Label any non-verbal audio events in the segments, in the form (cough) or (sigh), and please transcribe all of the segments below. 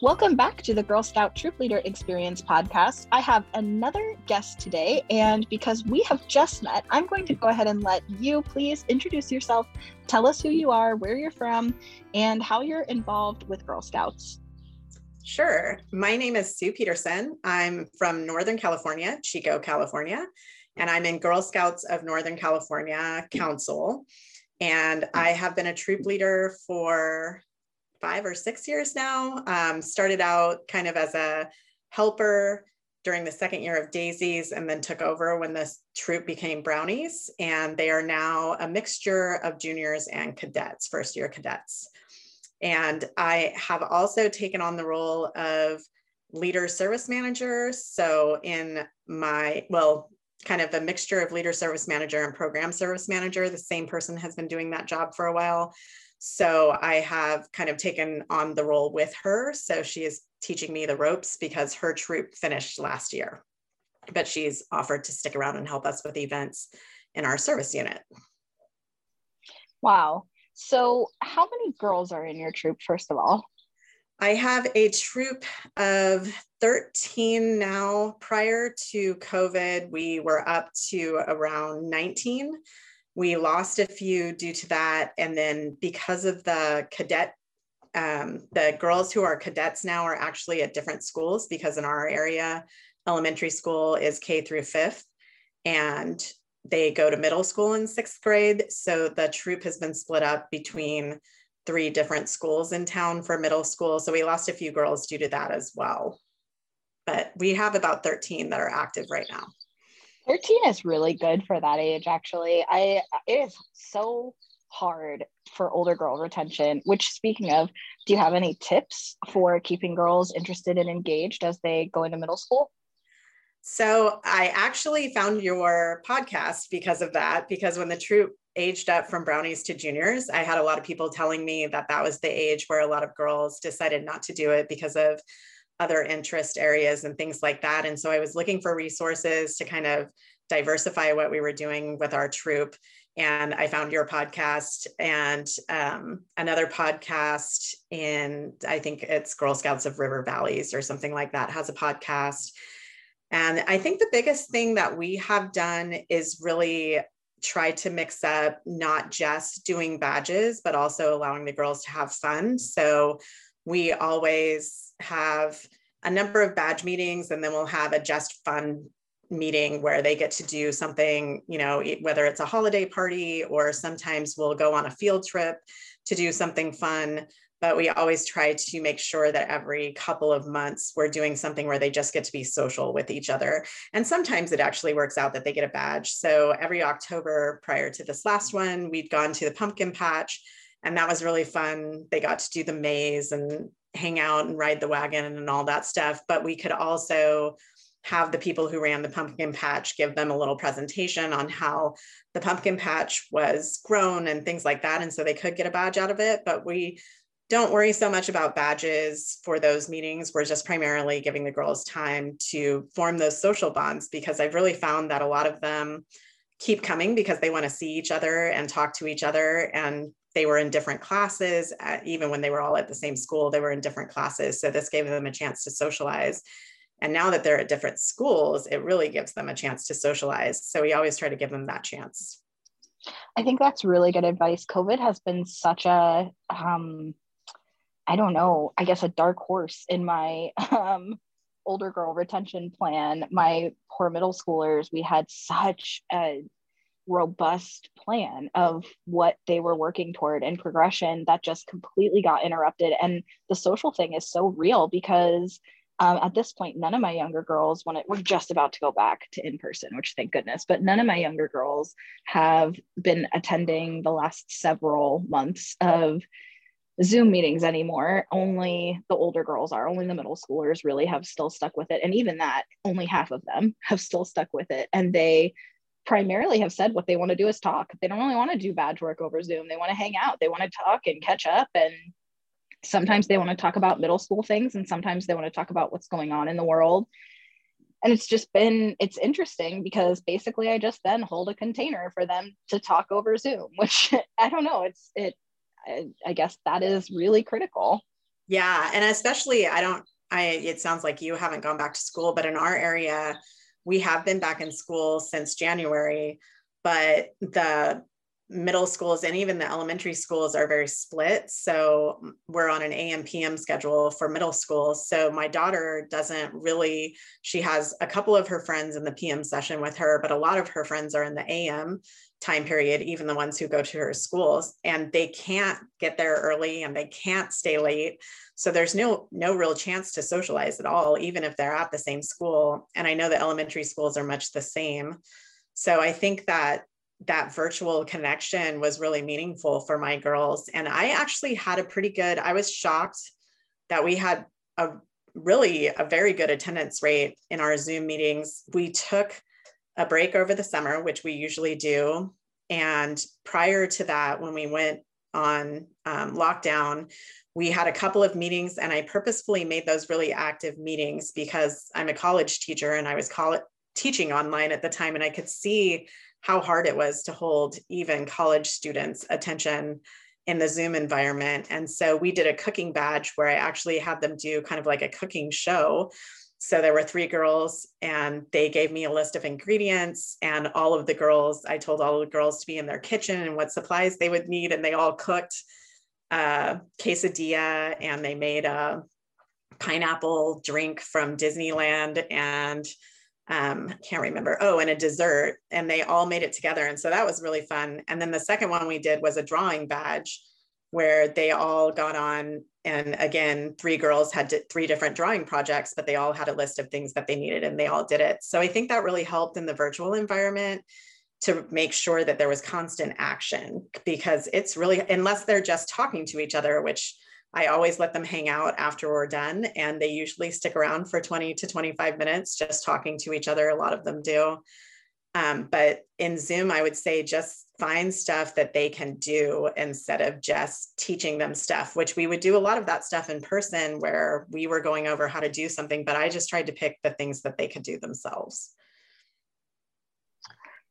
Welcome back to the Girl Scout Troop Leader Experience podcast. I have another guest today, and because we have just met, I'm going to go ahead and let you please introduce yourself, tell us who you are, where you're from, and how you're involved with Girl Scouts. Sure. My name is Sue Peterson. I'm from Northern California, Chico, California, and I'm in Girl Scouts of Northern California Council. And I have been a troop leader for five or six years now. Um, started out kind of as a helper during the second year of Daisies and then took over when the troop became Brownies. And they are now a mixture of juniors and cadets, first year cadets. And I have also taken on the role of leader service manager. So in my, well, kind of a mixture of leader service manager and program service manager. The same person has been doing that job for a while. So I have kind of taken on the role with her. So she is teaching me the ropes because her troop finished last year, but she's offered to stick around and help us with events in our service unit. Wow. So, how many girls are in your troop, first of all? I have a troop of 13 now. Prior to COVID, we were up to around 19 we lost a few due to that. And then because of the cadet, um, the girls who are cadets now are actually at different schools because in our area, elementary school is K through fifth. And they go to middle school in sixth grade. So the troop has been split up between three different schools in town for middle school. So we lost a few girls due to that as well. But we have about 13 that are active right now. 13 is really good for that age actually. I it is so hard for older girl retention which speaking of do you have any tips for keeping girls interested and engaged as they go into middle school? So i actually found your podcast because of that because when the troop aged up from brownies to juniors i had a lot of people telling me that that was the age where a lot of girls decided not to do it because of other interest areas and things like that. And so I was looking for resources to kind of diversify what we were doing with our troop. And I found your podcast and um, another podcast in, I think it's Girl Scouts of River Valleys or something like that, has a podcast. And I think the biggest thing that we have done is really try to mix up not just doing badges, but also allowing the girls to have fun. So we always have a number of badge meetings and then we'll have a just fun meeting where they get to do something, you know, whether it's a holiday party or sometimes we'll go on a field trip to do something fun. But we always try to make sure that every couple of months we're doing something where they just get to be social with each other. And sometimes it actually works out that they get a badge. So every October prior to this last one, we'd gone to the pumpkin patch and that was really fun. They got to do the maze and hang out and ride the wagon and all that stuff. But we could also have the people who ran the pumpkin patch give them a little presentation on how the pumpkin patch was grown and things like that. And so they could get a badge out of it. But we don't worry so much about badges for those meetings. We're just primarily giving the girls time to form those social bonds because I've really found that a lot of them keep coming because they want to see each other and talk to each other. And they were in different classes, uh, even when they were all at the same school, they were in different classes. So this gave them a chance to socialize. And now that they're at different schools, it really gives them a chance to socialize. So we always try to give them that chance. I think that's really good advice. COVID has been such a, um, I don't know, I guess a dark horse in my (laughs) um, older girl retention plan. My poor middle schoolers, we had such a robust plan of what they were working toward and progression that just completely got interrupted. And the social thing is so real because um, at this point, none of my younger girls, when it, we're just about to go back to in person, which thank goodness, but none of my younger girls have been attending the last several months of Zoom meetings anymore. Only the older girls are, only the middle schoolers really have still stuck with it. And even that, only half of them have still stuck with it. And they primarily have said what they want to do is talk. They don't really want to do badge work over Zoom. They want to hang out. They want to talk and catch up. And sometimes they want to talk about middle school things and sometimes they want to talk about what's going on in the world. And it's just been, it's interesting because basically I just then hold a container for them to talk over Zoom, (laughs) which I don't know. It's, it, I, I guess that is really critical. Yeah. And especially, I don't, I, it sounds like you haven't gone back to school, but in our area, we have been back in school since January, but the middle schools and even the elementary schools are very split. So we're on an AM PM schedule for middle school. So my daughter doesn't really, she has a couple of her friends in the PM session with her, but a lot of her friends are in the AM time period, even the ones who go to her schools, and they can't get there early and they can't stay late. So there's no no real chance to socialize at all, even if they're at the same school. And I know the elementary schools are much the same. So I think that that virtual connection was really meaningful for my girls. And I actually had a pretty good, I was shocked that we had a really a very good attendance rate in our Zoom meetings. We took a break over the summer, which we usually do. And prior to that, when we went on um, lockdown, we had a couple of meetings, and I purposefully made those really active meetings because I'm a college teacher and I was call- teaching online at the time, and I could see how hard it was to hold even college students' attention in the Zoom environment. And so we did a cooking badge where I actually had them do kind of like a cooking show. So there were three girls, and they gave me a list of ingredients. And all of the girls, I told all the girls to be in their kitchen and what supplies they would need. And they all cooked a quesadilla and they made a pineapple drink from Disneyland. And um, can't remember. Oh, and a dessert, and they all made it together. And so that was really fun. And then the second one we did was a drawing badge where they all got on. And again, three girls had three different drawing projects, but they all had a list of things that they needed and they all did it. So I think that really helped in the virtual environment to make sure that there was constant action because it's really, unless they're just talking to each other, which I always let them hang out after we're done, and they usually stick around for 20 to 25 minutes just talking to each other. A lot of them do. Um, but in Zoom, I would say just find stuff that they can do instead of just teaching them stuff, which we would do a lot of that stuff in person where we were going over how to do something, but I just tried to pick the things that they could do themselves.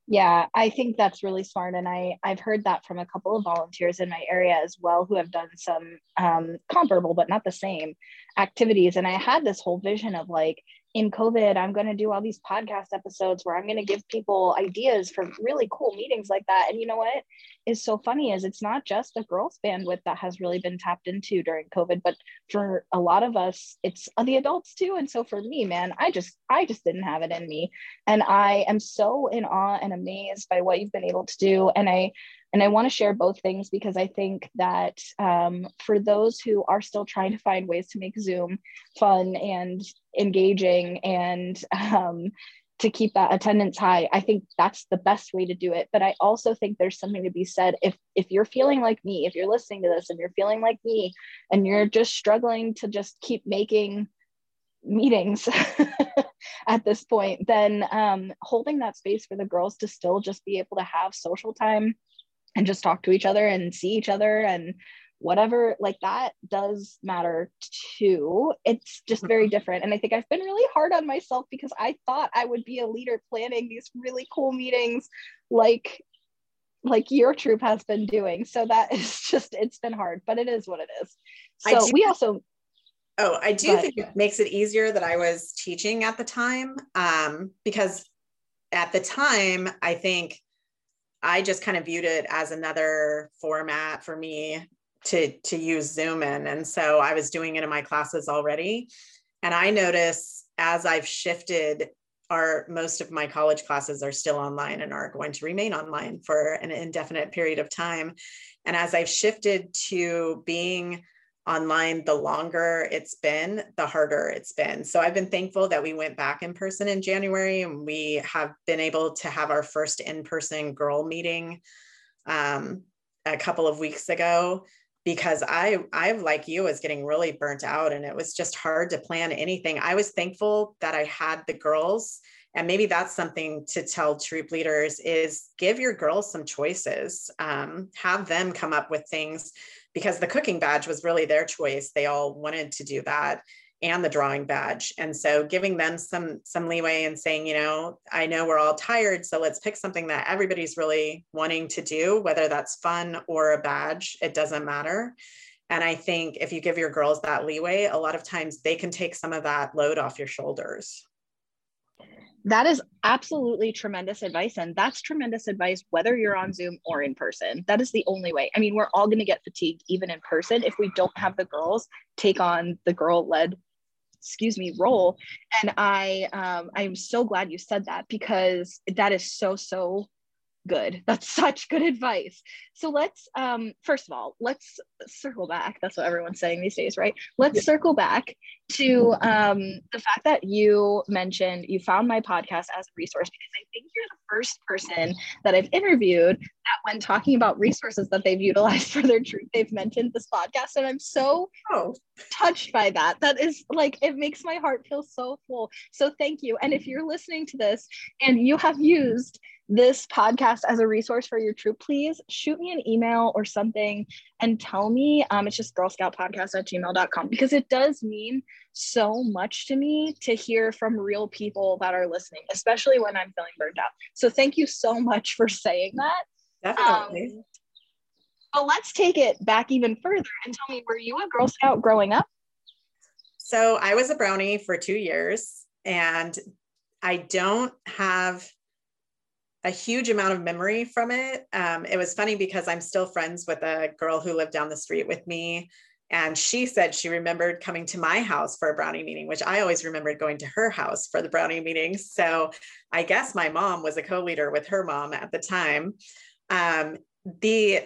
Yeah, I think that's really smart. And I, I've heard that from a couple of volunteers in my area as well who have done some um, comparable, but not the same activities. And I had this whole vision of like, in COVID, I'm going to do all these podcast episodes where I'm going to give people ideas for really cool meetings like that. And you know what is so funny is it's not just the girls bandwidth that has really been tapped into during COVID, but for a lot of us, it's the adults too. And so for me, man, I just I just didn't have it in me, and I am so in awe and amazed by what you've been able to do. And I and I want to share both things because I think that um, for those who are still trying to find ways to make Zoom fun and engaging and um, to keep that attendance high, I think that's the best way to do it. But I also think there's something to be said if if you're feeling like me, if you're listening to this and you're feeling like me, and you're just struggling to just keep making meetings (laughs) at this point, then um, holding that space for the girls to still just be able to have social time and just talk to each other and see each other and whatever like that does matter too. It's just very mm-hmm. different. And i think i've been really hard on myself because i thought i would be a leader planning these really cool meetings like like your troop has been doing. So that (laughs) is just it's been hard but it is what it is. So do, we also oh i do think it makes it easier that i was teaching at the time um, because at the time i think I just kind of viewed it as another format for me to to use Zoom in. And so I was doing it in my classes already. And I notice as I've shifted our most of my college classes are still online and are going to remain online for an indefinite period of time. And as I've shifted to being online, the longer it's been, the harder it's been. So I've been thankful that we went back in person in January and we have been able to have our first in person girl meeting um, a couple of weeks ago because I I like you was getting really burnt out and it was just hard to plan anything. I was thankful that I had the girls and maybe that's something to tell troop leaders is give your girls some choices um, have them come up with things because the cooking badge was really their choice. They all wanted to do that and the drawing badge. And so giving them some some leeway and saying, you know, I know we're all tired, so let's pick something that everybody's really wanting to do, whether that's fun or a badge, it doesn't matter. And I think if you give your girls that leeway, a lot of times they can take some of that load off your shoulders. That is absolutely tremendous advice. And that's tremendous advice, whether you're on Zoom or in person. That is the only way. I mean, we're all going to get fatigued, even in person, if we don't have the girls take on the girl led excuse me role and i um, i'm so glad you said that because that is so so good. (laughs) That's such good advice. So let's um first of all, let's circle back. That's what everyone's saying these days, right? Let's circle back to um the fact that you mentioned you found my podcast as a resource because I think you're the first person that I've interviewed that when talking about resources that they've utilized (laughs) for their truth, they've mentioned this podcast. And I'm so oh. touched by that. That is like it makes my heart feel so full. So thank you. And if you're listening to this and you have used this podcast as a resource for your troop, please shoot me an email or something and tell me. Um, it's just Girl Scout Podcast at gmail.com because it does mean so much to me to hear from real people that are listening, especially when I'm feeling burned out. So thank you so much for saying that. Definitely. Um, but let's take it back even further and tell me, were you a Girl Scout growing up? So I was a brownie for two years and I don't have a huge amount of memory from it. Um, it was funny because I'm still friends with a girl who lived down the street with me. And she said she remembered coming to my house for a brownie meeting, which I always remembered going to her house for the brownie meetings. So I guess my mom was a co leader with her mom at the time. Um, the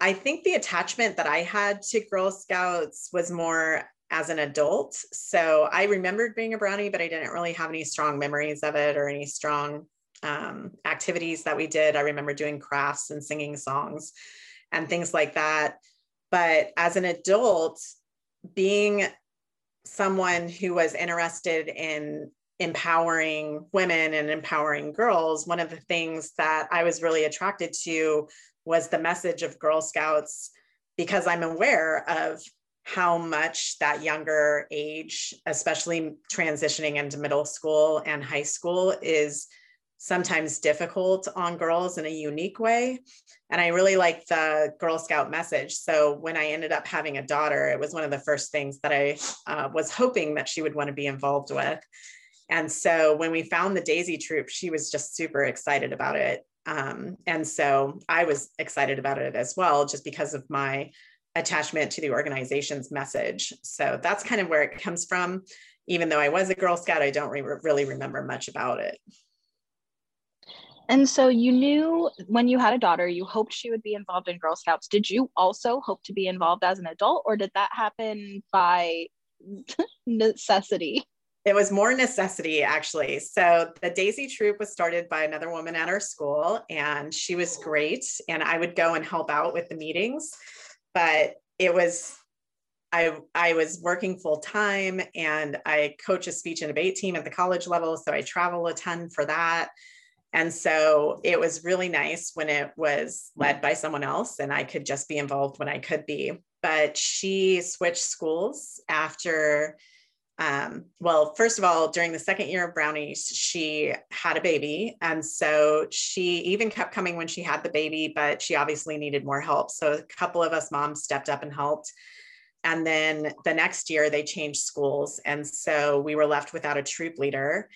I think the attachment that I had to Girl Scouts was more as an adult. So I remembered being a brownie, but I didn't really have any strong memories of it or any strong um, activities that we did. I remember doing crafts and singing songs and things like that. But as an adult, being someone who was interested in empowering women and empowering girls, one of the things that I was really attracted to was the message of Girl Scouts because I'm aware of how much that younger age, especially transitioning into middle school and high school, is sometimes difficult on girls in a unique way. And I really like the Girl Scout message. So when I ended up having a daughter, it was one of the first things that I uh, was hoping that she would want to be involved with. And so when we found the Daisy Troop, she was just super excited about it. Um, and so I was excited about it as well, just because of my attachment to the organization's message. So that's kind of where it comes from. Even though I was a Girl Scout, I don't re- really remember much about it. And so you knew when you had a daughter, you hoped she would be involved in Girl Scouts. Did you also hope to be involved as an adult, or did that happen by (laughs) necessity? It was more necessity, actually. So the Daisy Troop was started by another woman at our school, and she was great. And I would go and help out with the meetings, but it was I, I was working full time and I coach a speech and debate team at the college level. So I travel a ton for that. And so it was really nice when it was led by someone else and I could just be involved when I could be. But she switched schools after, um, well, first of all, during the second year of Brownies, she had a baby. And so she even kept coming when she had the baby, but she obviously needed more help. So a couple of us moms stepped up and helped. And then the next year, they changed schools. And so we were left without a troop leader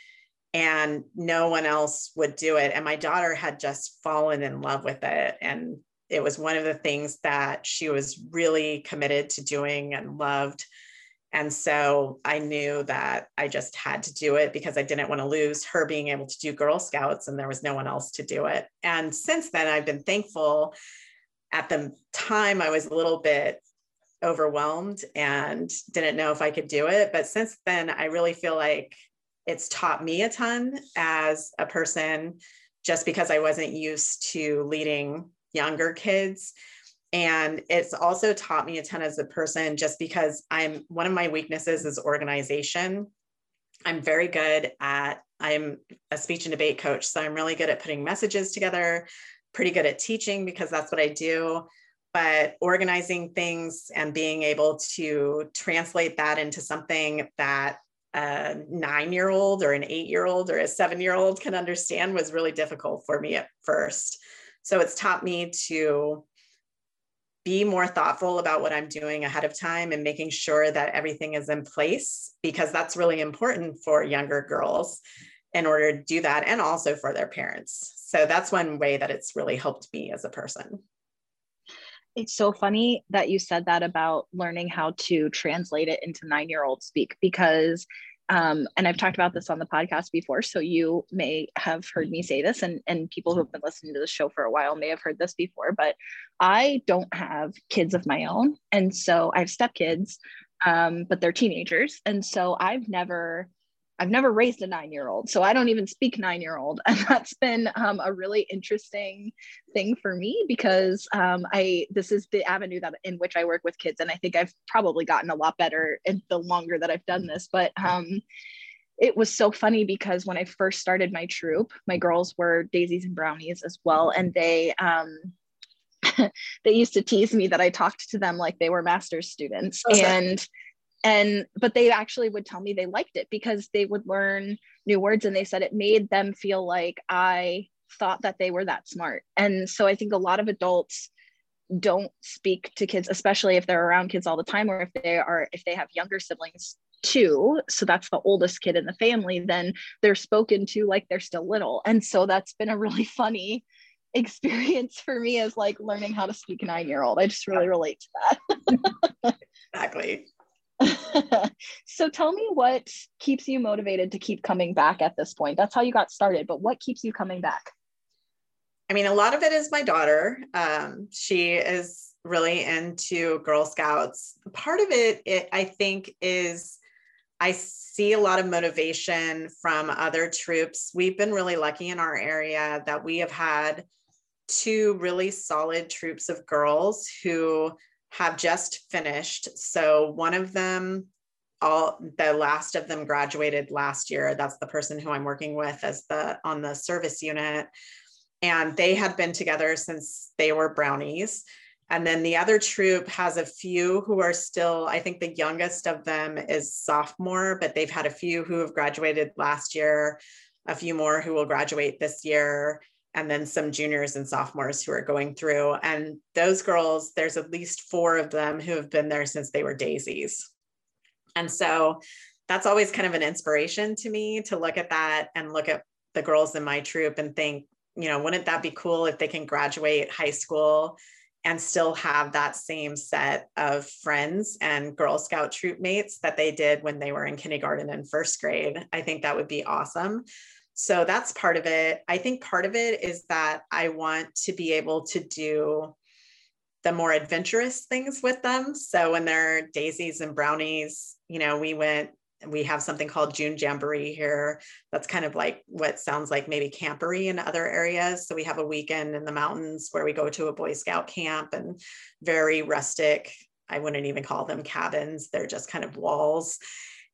and no one else would do it. And my daughter had just fallen in love with it. And it was one of the things that she was really committed to doing and loved. And so I knew that I just had to do it because I didn't want to lose her being able to do Girl Scouts and there was no one else to do it. And since then, I've been thankful. At the time, I was a little bit overwhelmed and didn't know if I could do it. But since then, I really feel like it's taught me a ton as a person just because I wasn't used to leading younger kids. And it's also taught me a ton as a person just because I'm one of my weaknesses is organization. I'm very good at, I'm a speech and debate coach. So I'm really good at putting messages together, pretty good at teaching because that's what I do. But organizing things and being able to translate that into something that a nine year old or an eight year old or a seven year old can understand was really difficult for me at first. So it's taught me to be more thoughtful about what I'm doing ahead of time and making sure that everything is in place because that's really important for younger girls in order to do that and also for their parents. So that's one way that it's really helped me as a person. It's so funny that you said that about learning how to translate it into nine year old speak because um, and I've talked about this on the podcast before, so you may have heard me say this, and, and people who have been listening to the show for a while may have heard this before, but I don't have kids of my own. And so I have stepkids, um, but they're teenagers. And so I've never I've never raised a nine year old, so I don't even speak nine year old. (laughs) And that's been um, a really interesting thing for me because um, I this is the avenue that in which I work with kids, and I think I've probably gotten a lot better in the longer that I've done this. But um, it was so funny because when I first started my troop, my girls were daisies and brownies as well, and they um, (laughs) they used to tease me that I talked to them like they were master's students, okay. and and but they actually would tell me they liked it because they would learn new words and they said it made them feel like i thought that they were that smart. And so i think a lot of adults don't speak to kids especially if they're around kids all the time or if they are if they have younger siblings too. So that's the oldest kid in the family then they're spoken to like they're still little. And so that's been a really (laughs) funny experience for me as like learning how to speak a nine year old i just really relate to that. (laughs) Exactly (laughs) so tell me what keeps you motivated to keep coming back at this point. That's how you got started, but what keeps you coming back? I mean, a lot of it is my daughter. Um, she is really into Girl Scouts. Part of it, it, I think, is I see a lot of motivation from other troops. We've been really lucky in our area that we have had two really solid troops of girls who have just finished. So one of them, all the last of them graduated last year. That's the person who I'm working with as the on the service unit. And they had been together since they were brownies. And then the other troop has a few who are still, I think the youngest of them is sophomore, but they've had a few who have graduated last year, a few more who will graduate this year and then some juniors and sophomores who are going through. And those girls, there's at least four of them who have been there since they were daisies. And so that's always kind of an inspiration to me to look at that and look at the girls in my troop and think, you know, wouldn't that be cool if they can graduate high school and still have that same set of friends and Girl Scout troop mates that they did when they were in kindergarten and first grade? I think that would be awesome. So that's part of it. I think part of it is that I want to be able to do the more adventurous things with them. So when they're daisies and brownies, you know, we went, we have something called June Jamboree here. That's kind of like what sounds like maybe Camporee in other areas. So we have a weekend in the mountains where we go to a Boy Scout camp and very rustic. I wouldn't even call them cabins. They're just kind of walls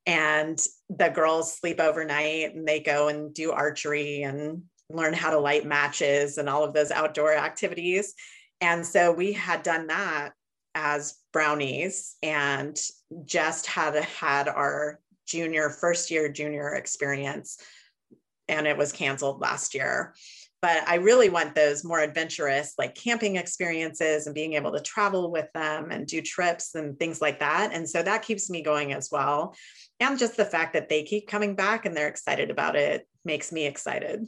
and the girls sleep overnight and they go and do archery and learn how to light matches and all of those outdoor activities. And so we had done that as brownies and just had had our junior first year junior experience and it was canceled last year. But i really want those more adventurous like camping experiences and being able to travel with them and do trips and things like that. And so that keeps me going as well and just the fact that they keep coming back and they're excited about it makes me excited.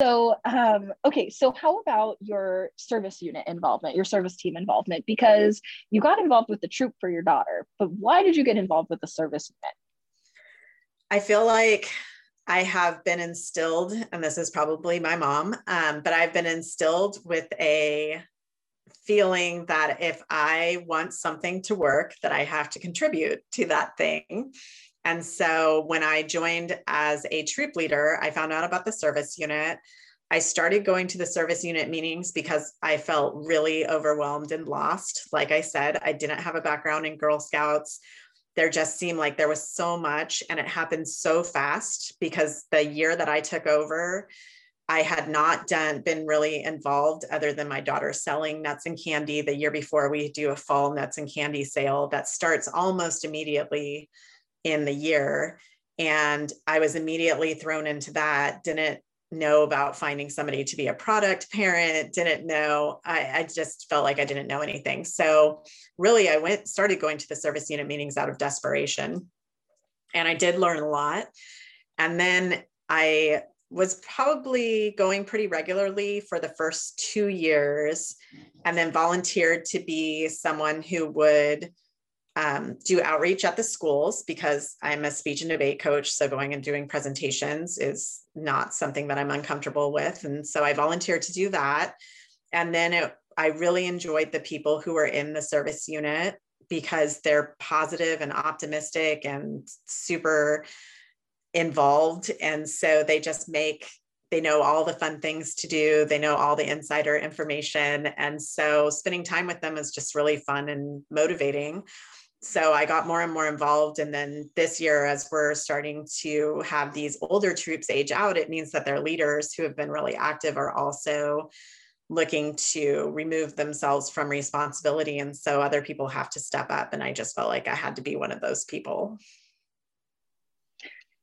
So, um, okay, so how about your service unit involvement, your service team involvement? Because you got involved with the troop for your daughter, but why did you get involved with the service unit? I feel like I have been instilled, and this is probably my mom, um, but I've been instilled with a feeling that if I want something to work, that I have to contribute to that thing. And so when I joined as a troop leader, I found out about the service unit. I started going to the service unit meetings because I felt really overwhelmed and lost. Like I said, I didn't have a background in Girl Scouts. There just seemed like there was so much, and it happened so fast because the year that I took over, I had not done been really involved other than my daughter selling nuts and candy the year before we do a fall nuts and candy sale that starts almost immediately in the year and I was immediately thrown into that didn't know about finding somebody to be a product parent, didn't know. I, I, just felt like I didn't know anything. So really I went, started going to the service unit meetings out of desperation. And I did learn a lot. And then I was probably going pretty regularly for the first two years and then volunteered to be someone who would um, do outreach at the schools because I'm a speech and debate coach. So going and doing presentations is not something that I'm uncomfortable with. And so I volunteered to do that. And then it, I really enjoyed the people who were in the service unit because they're positive and optimistic and super involved. And so they just make they know all the fun things to do they know all the insider information and so spending time with them is just really fun and motivating so I got more and more involved. And then this year, as we're starting to have these older troops age out, it means that their leaders who have been really active are also looking to remove themselves from responsibility. And so other people have to step up. And I just felt like I had to be one of those people.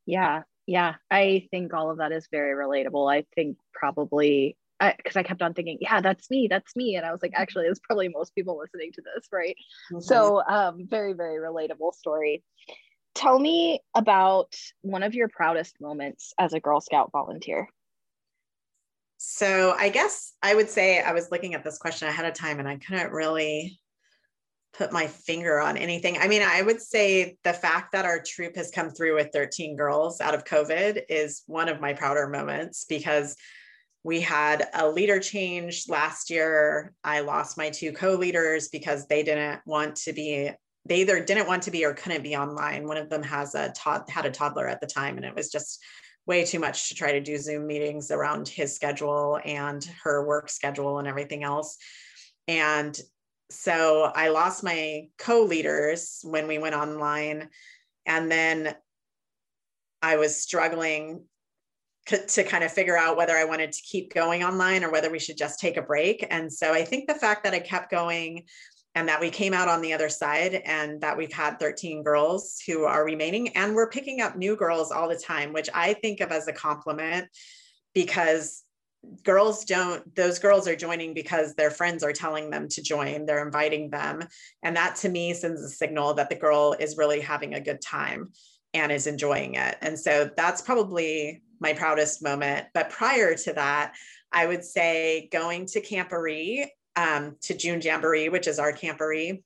Yeah. Yeah. I think all of that is very relatable. I think probably because I, I, kept on thinking, yeah, that's me, that's me. And I was like, actually, it's probably most people listening to this, right? Mm-hmm. So, um, very, very relatable story. Tell me about one of your proudest moments as a Girl Scout volunteer. So, I guess I would say I was looking at this question ahead of time and I couldn't really put my finger on anything. I mean, I would say the fact that our troop has come through with 13 girls out of COVID is one of my prouder moments because we had a leader change last year. I lost my two co leaders because they didn't want to be, they either didn't want to be or couldn't be online. One of them has a tod- had a toddler at the time, and it was just way too much to try to do Zoom meetings around his schedule and her work schedule and everything else. And so I lost my co leaders when we went online. And then I was struggling to kind of figure out whether I wanted to keep going online or whether we should just take a break. And so I think the fact that I kept going and that we came out on the other side and that we've had 13 girls who are remaining and we're picking up new girls all the time, which I think of as a compliment because girls don't those girls are joining because their friends are telling them to join they're inviting them and that to me sends a signal that the girl is really having a good time and is enjoying it and so that's probably my proudest moment. But prior to that, I would say going to Camporee, um, to June Jamboree, which is our Camporee,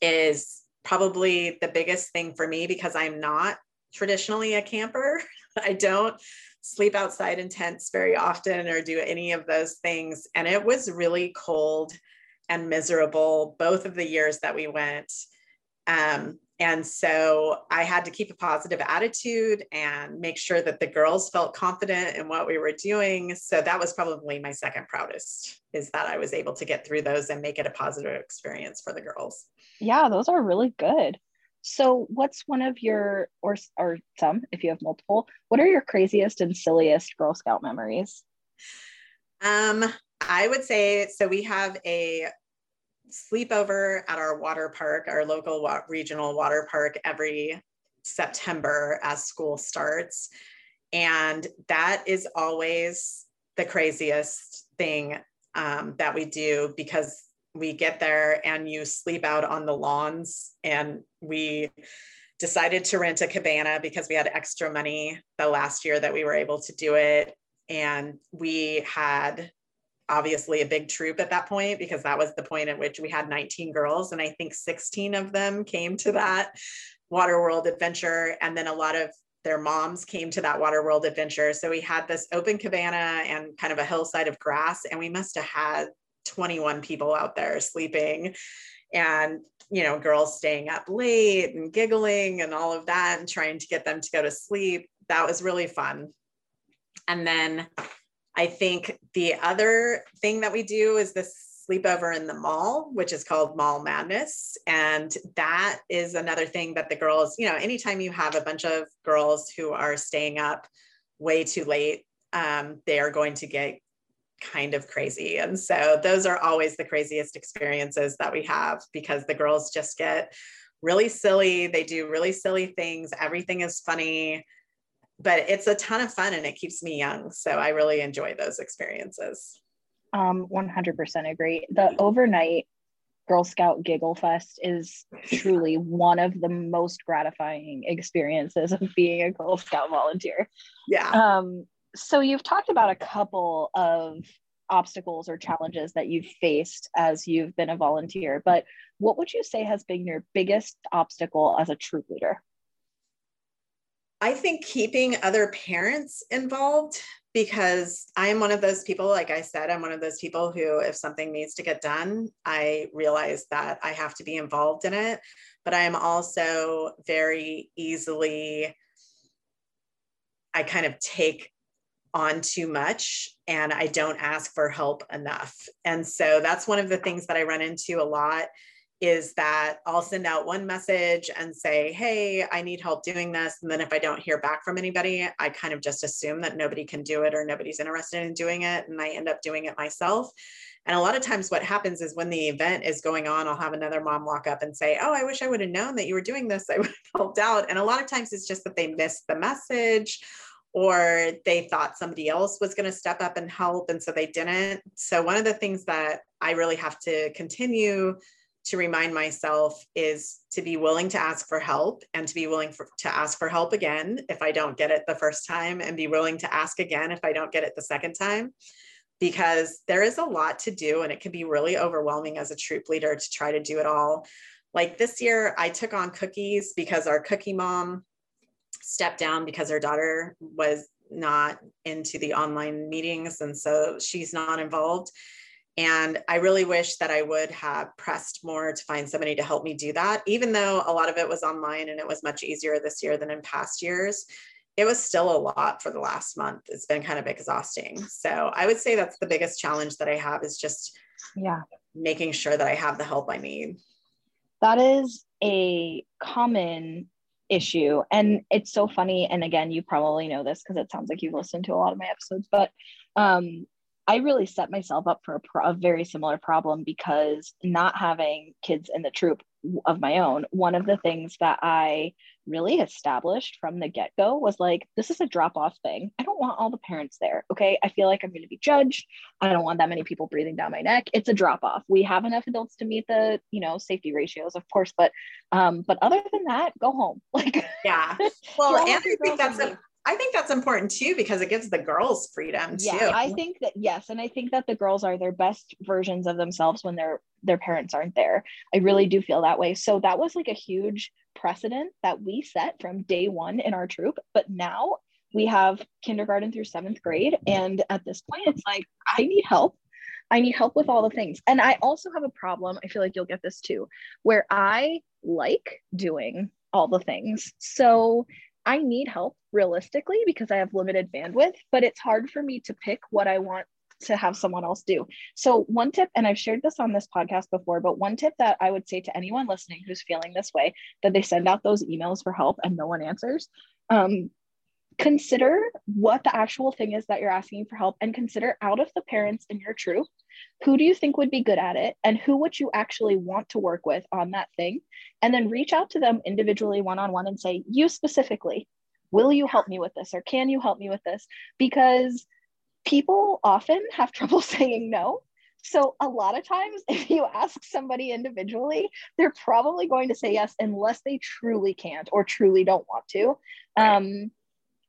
is probably the biggest thing for me because I'm not traditionally a camper. (laughs) I don't sleep outside in tents very often or do any of those things. And it was really cold and miserable both of the years that we went. Um, and so I had to keep a positive attitude and make sure that the girls felt confident in what we were doing. So that was probably my second proudest is that I was able to get through those and make it a positive experience for the girls. Yeah, those are really good. So what's one of your or or some if you have multiple, what are your craziest and silliest Girl Scout memories? Um I would say so we have a sleepover at our water park, our local wa- regional water park every September as school starts. And that is always the craziest thing um, that we do because we get there and you sleep out on the lawns. And we decided to rent a cabana because we had extra money the last year that we were able to do it. And we had obviously a big troop at that point because that was the point at which we had 19 girls and i think 16 of them came to that water world adventure and then a lot of their moms came to that water world adventure so we had this open cabana and kind of a hillside of grass and we must have had 21 people out there sleeping and you know girls staying up late and giggling and all of that and trying to get them to go to sleep that was really fun and then I think the other thing that we do is this sleepover in the mall, which is called Mall Madness. And that is another thing that the girls, you know, anytime you have a bunch of girls who are staying up way too late, um, they are going to get kind of crazy. And so those are always the craziest experiences that we have because the girls just get really silly. They do really silly things. Everything is funny but it's a ton of fun and it keeps me young. So I really enjoy those experiences. Um, 100% agree. The overnight Girl Scout Giggle Fest is truly one of the most gratifying experiences of being a Girl Scout volunteer. Yeah. Um, so you've talked about a couple of obstacles or challenges that you've faced as you've been a volunteer, but what would you say has been your biggest obstacle as a troop leader? I think keeping other parents involved because I'm one of those people, like I said, I'm one of those people who, if something needs to get done, I realize that I have to be involved in it. But I am also very easily, I kind of take on too much and I don't ask for help enough. And so that's one of the things that I run into a lot is that I'll send out one message and say, Hey, I need help doing this. And then if I don't hear back from anybody, I kind of just assume that nobody can do it or nobody's interested in doing it. And I end up doing it myself. And a lot of times, what happens is when the event is going on, I'll have another mom walk up and say, Oh, I wish I would have known that you were doing this. I would have helped out. And a lot of times, it's just that they missed the message or they thought somebody else was going to step up and help. And so they didn't. So, one of the things that I really have to continue to remind myself is to be willing to ask for help and to be willing for, to ask for help again if I don't get it the first time and be willing to ask again if I don't get it the second time because there is a lot to do and it can be really overwhelming as a troop leader to try to do it all. Like this year I took on cookies because our cookie mom stepped down because her daughter was not into the online meetings and so she's not involved and I really wish that I would have pressed more to find somebody to help me do that. Even though a lot of it was online and it was much easier this year than in past years, it was still a lot for the last month. It's been kind of exhausting. So I would say that's the biggest challenge that I have is just yeah, making sure that I have the help I need. That is a common issue. And it's so funny. And again, you probably know this because it sounds like you've listened to a lot of my episodes, but um, I really set myself up for a, pro- a, very similar problem because not having kids in the troop of my own, one of the things that I really established from the get go was like, this is a drop off thing. I don't want all the parents there. Okay. I feel like I'm going to be judged. I don't want that many people breathing down my neck. It's a drop off. We have enough adults to meet the, you know, safety ratios, of course. But, um, but other than that, go home. (laughs) Like, yeah. (laughs) Well, and I think that's a, I think that's important too because it gives the girls freedom too. Yeah, I think that yes, and I think that the girls are their best versions of themselves when their their parents aren't there. I really do feel that way. So that was like a huge precedent that we set from day 1 in our troop, but now we have kindergarten through 7th grade and at this point it's like I need help. I need help with all the things. And I also have a problem, I feel like you'll get this too, where I like doing all the things. So I need help realistically because I have limited bandwidth, but it's hard for me to pick what I want to have someone else do. So, one tip, and I've shared this on this podcast before, but one tip that I would say to anyone listening who's feeling this way that they send out those emails for help and no one answers, um, consider what the actual thing is that you're asking for help and consider out of the parents in your troop who do you think would be good at it and who would you actually want to work with on that thing? And then reach out to them individually one-on-one and say you specifically will you help me with this or can you help me with this? Because people often have (laughs) trouble saying no. So a lot of times (laughs) if you ask somebody individually they're probably going to say yes unless they truly can't or truly don't want to. Um,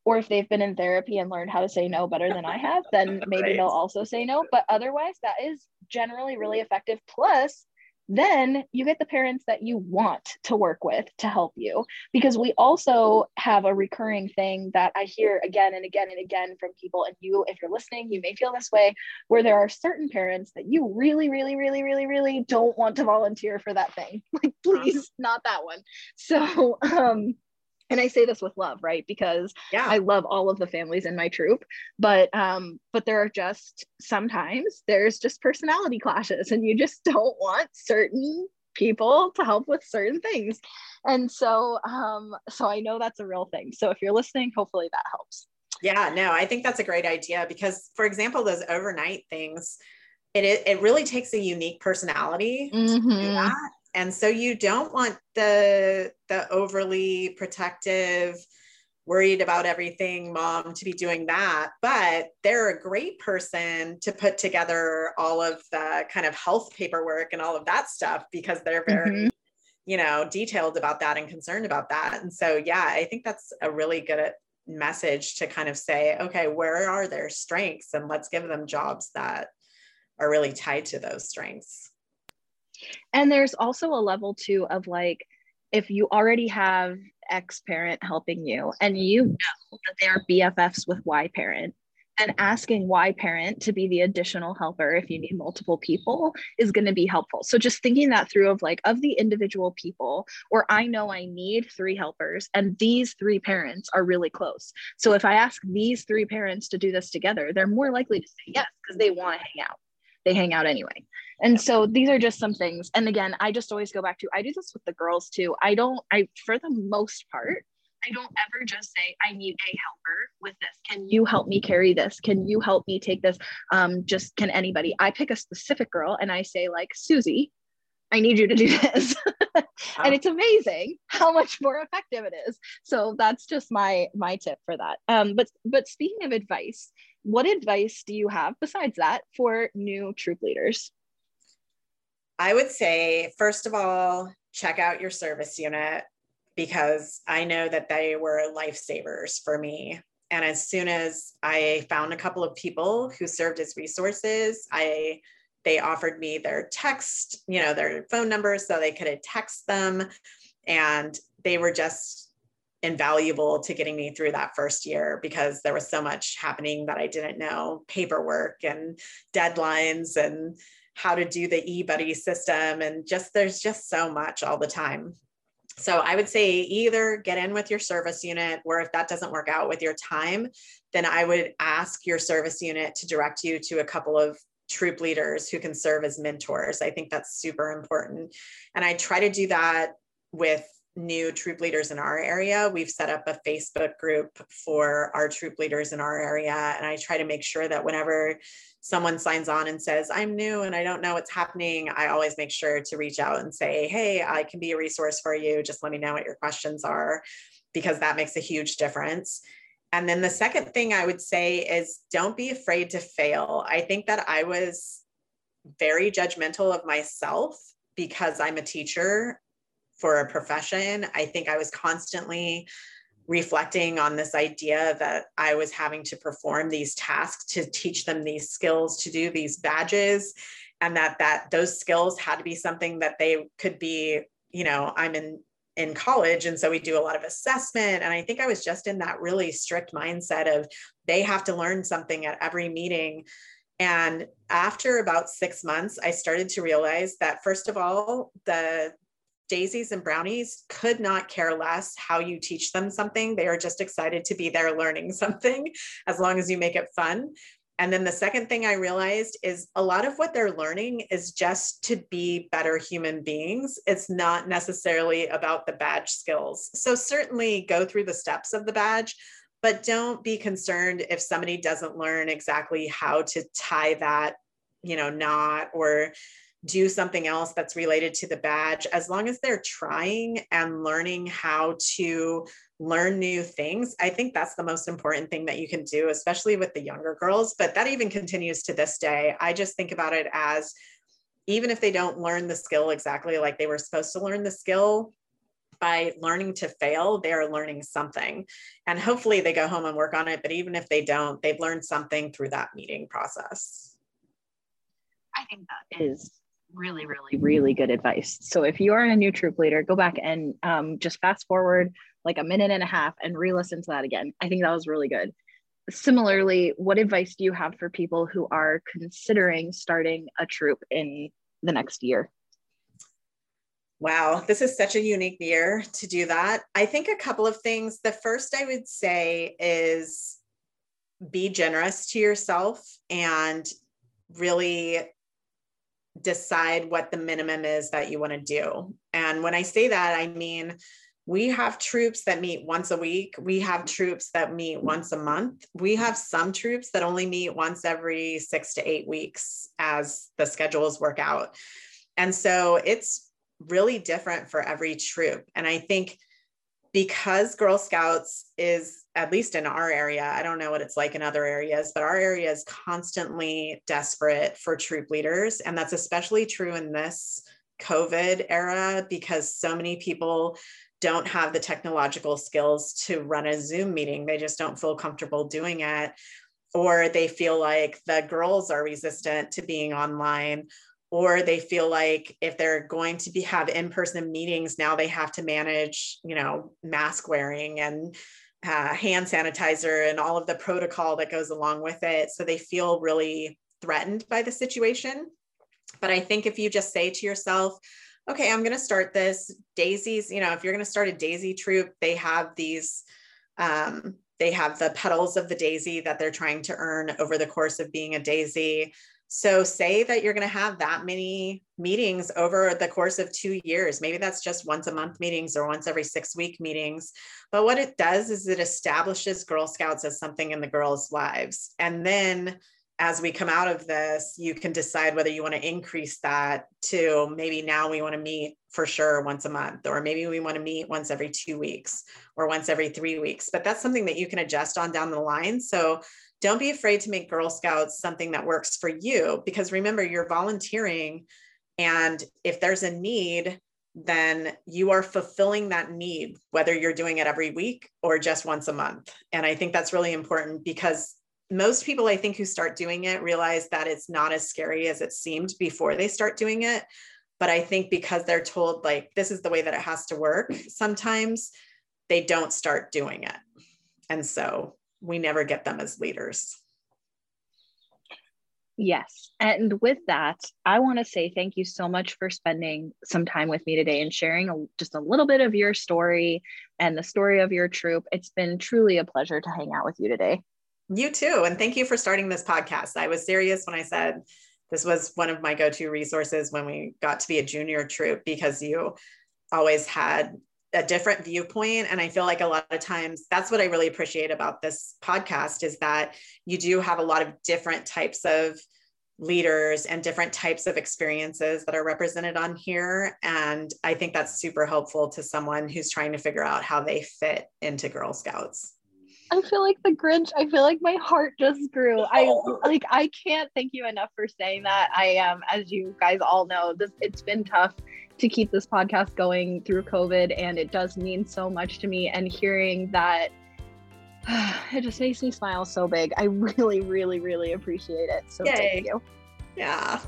or if they've been in therapy and learned how to say no better than I have, then (laughs) maybe right. they'll also say no. But otherwise, that is generally really effective. Plus, then you get the parents that you want to work with to help you. Because we also have a recurring thing that I hear again and again and again from people. And you, if you're listening, you may feel this way, where there are certain parents that you really, really, really, really, really don't want to volunteer for that thing. (laughs) Like, please, not that one. So, (laughs) um, and I say this with love, right? Because yeah. I love all of the families in my troop, but um, but there are just sometimes there's just personality clashes, and you just don't want certain people to help with certain things, and so um, so I know that's a real thing. So if you're listening, hopefully that helps. Yeah, no, I think that's a great idea because, for example, those overnight things, it it really takes a unique personality mm-hmm. to do mm-hmm. that and so you don't want the the overly protective worried about everything mom to be doing that. But they're a great person to put together all of the kind of health paperwork and all of that stuff because they're very mm-hmm. you know detailed about that and concerned about that. And so yeah i think that's a really good message to kind of say okay where are their strengths? And let's give them jobs that are really tied to those strengths and there's also a level too of like if you already have X parent helping you and you know that they are BFFs with Y parent, and asking Y parent to be the additional helper if you need multiple people is going to be helpful. So just thinking that through of like of the individual people, or I know I need three helpers and these three parents are really close. So if I ask these three parents to do this together, they're more likely to say yes because they want to hang out. They hang out anyway. And so these are just some things. And again, I just always go back to I do this with the girls too. I don't, I, for the most part, I don't ever just say, I need a helper with this. Can you help me carry this? Can you help me take this? Um, just can anybody? I pick a specific girl and I say, like, Susie, I need you to do (laughs) this. and it's amazing how much more effective it is. So that's just my my tip for that. Um, but but speaking of advice, what advice do you have besides that for new troop leaders? I would say, first of all, check out your service unit because I know that they were lifesavers for me. And as soon as I found a couple of people who served as resources, I they offered me their text, you know, their phone numbers so they could text them. And they were just invaluable to getting me through that first year because there was so much happening that I didn't know paperwork and deadlines and how to do the eBudde system. And just there's just so much all the time. So I would say either get in with your service unit, or if that doesn't work out with your time, then I would ask your service unit to direct you to a couple of troop leaders who can serve as mentors. I think that's super important. And I try to do that with new troop leaders in our area. We've set up a Facebook group for our troop leaders in our area. And I try to make sure that whenever someone signs on and says, I'm new and I don't know what's happening, I always make sure to reach out and say, Hey, I can be a resource for you. Just let me know what your questions are, because that makes a huge difference. And then the second thing I would say is don't be afraid to fail. I think that I was very judgmental of myself because I'm a teacher for a profession. I think I was constantly reflecting on this idea that I was having to perform these tasks to teach them these skills to do these badges and that that those skills had to be something that they could be you know I'm in in college and so we do a lot of assessment and I think I was just in that really strict mindset of they have to learn something at every meeting and after about 6 months I started to realize that first of all the daisies and brownies could not care less how you teach them something. They are just excited to be there learning (laughs) something as long as you make it fun. And then the second thing I realized is a lot of what they're learning is just to be better human beings. It's not necessarily about the badge skills. So, certainly go through the steps of the badge, but don't be concerned if somebody doesn't learn exactly how to tie that you know knot or do something else that's related to the badge, as long as they're trying and learning how to learn new things, I think that's the most important thing that you can do, especially with the younger girls. But that even continues to this day. I just think about it as even if they don't learn the skill exactly like they were supposed to learn the skill, by learning to fail, they are learning something. And hopefully they go home and work on it. But even if they don't, they've learned something through that meeting process. I think that is really, really, really good advice. So if you are a new troop leader, go back and um, just fast forward like a minute and a half and re-listen to that again. I think that was really good. Similarly, what advice do you have for people who are considering starting a troop in the next year? Wow, this is such a unique year to do that. I think a couple of things. The first I would say is be generous to yourself and really decide what the minimum is that you want to do. And when I say that, I mean, we have troops that meet once a week. We have troops that meet once a month. We have some troops that only meet once every six to eight weeks as the schedules work out. And so it's really different for every troop. And I think because Girl Scouts is at least in our area, I don't know what it's like in other areas, but our area is constantly desperate for troop leaders. And that's especially true in this COVID era because so many people don't have the technological skills to run a Zoom meeting. They just don't feel comfortable doing it. Or they feel like the girls are resistant to being online, or they feel like if they're going to be have in-person meetings now they have to manage you know mask wearing and uh, hand sanitizer and all of the protocol that goes along with it. So they feel really threatened by the situation. But i think if you just say to yourself okay i'm going to start this daisies you know if you're going to start a daisy troop they have these um, they have the petals of the daisy that they're trying to earn over the course of being a daisy so, say that you're going to have that many meetings over the course of two years. Maybe that's just once a month meetings or once every six week meetings. But what it does is it establishes Girl Scouts as something in the girls' lives. And then as we come out of this, you can decide whether you want to increase that to maybe now we want to meet for sure once a month, or maybe we want to meet once every two weeks or once every three weeks. But that's something that you can adjust on down the line. So don't be afraid to make Girl Scouts something that works for you because remember, you're volunteering. And if there's a need, then you are fulfilling that need, whether you're doing it every week or just once a month. And I think that's really important because most people, I think, who start doing it realize that it's not as scary as it seemed before they start doing it. But I think because they're told, like, this is the way that it has to work, sometimes they don't start doing it. And so we never get them as leaders. Yes. And with that, I want to say thank you so much for spending some time with me today and sharing a, just a little bit of your story and the story of your troop. It's been truly a pleasure to hang out with you today. You too. And thank you for starting this podcast. I was serious when I said this was one of my go to resources when we got to be a junior troop because you always had a different viewpoint. And i feel like a lot of times that's what i really appreciate about this podcast is that you do have a lot of different types of leaders and different types of experiences that are represented on here. And i think that's super helpful to someone who's trying to figure out how they fit into girl scouts I feel like the Grinch. I feel like my heart just grew. I (laughs) like I can't thank you enough for saying that. I am, um, as you guys all know, this it's been tough to keep this podcast going through COVID, and it does mean so much to me. And hearing that, (sighs) it just makes me smile so big. I really, really, really appreciate it. So Yay. thank you. Yeah.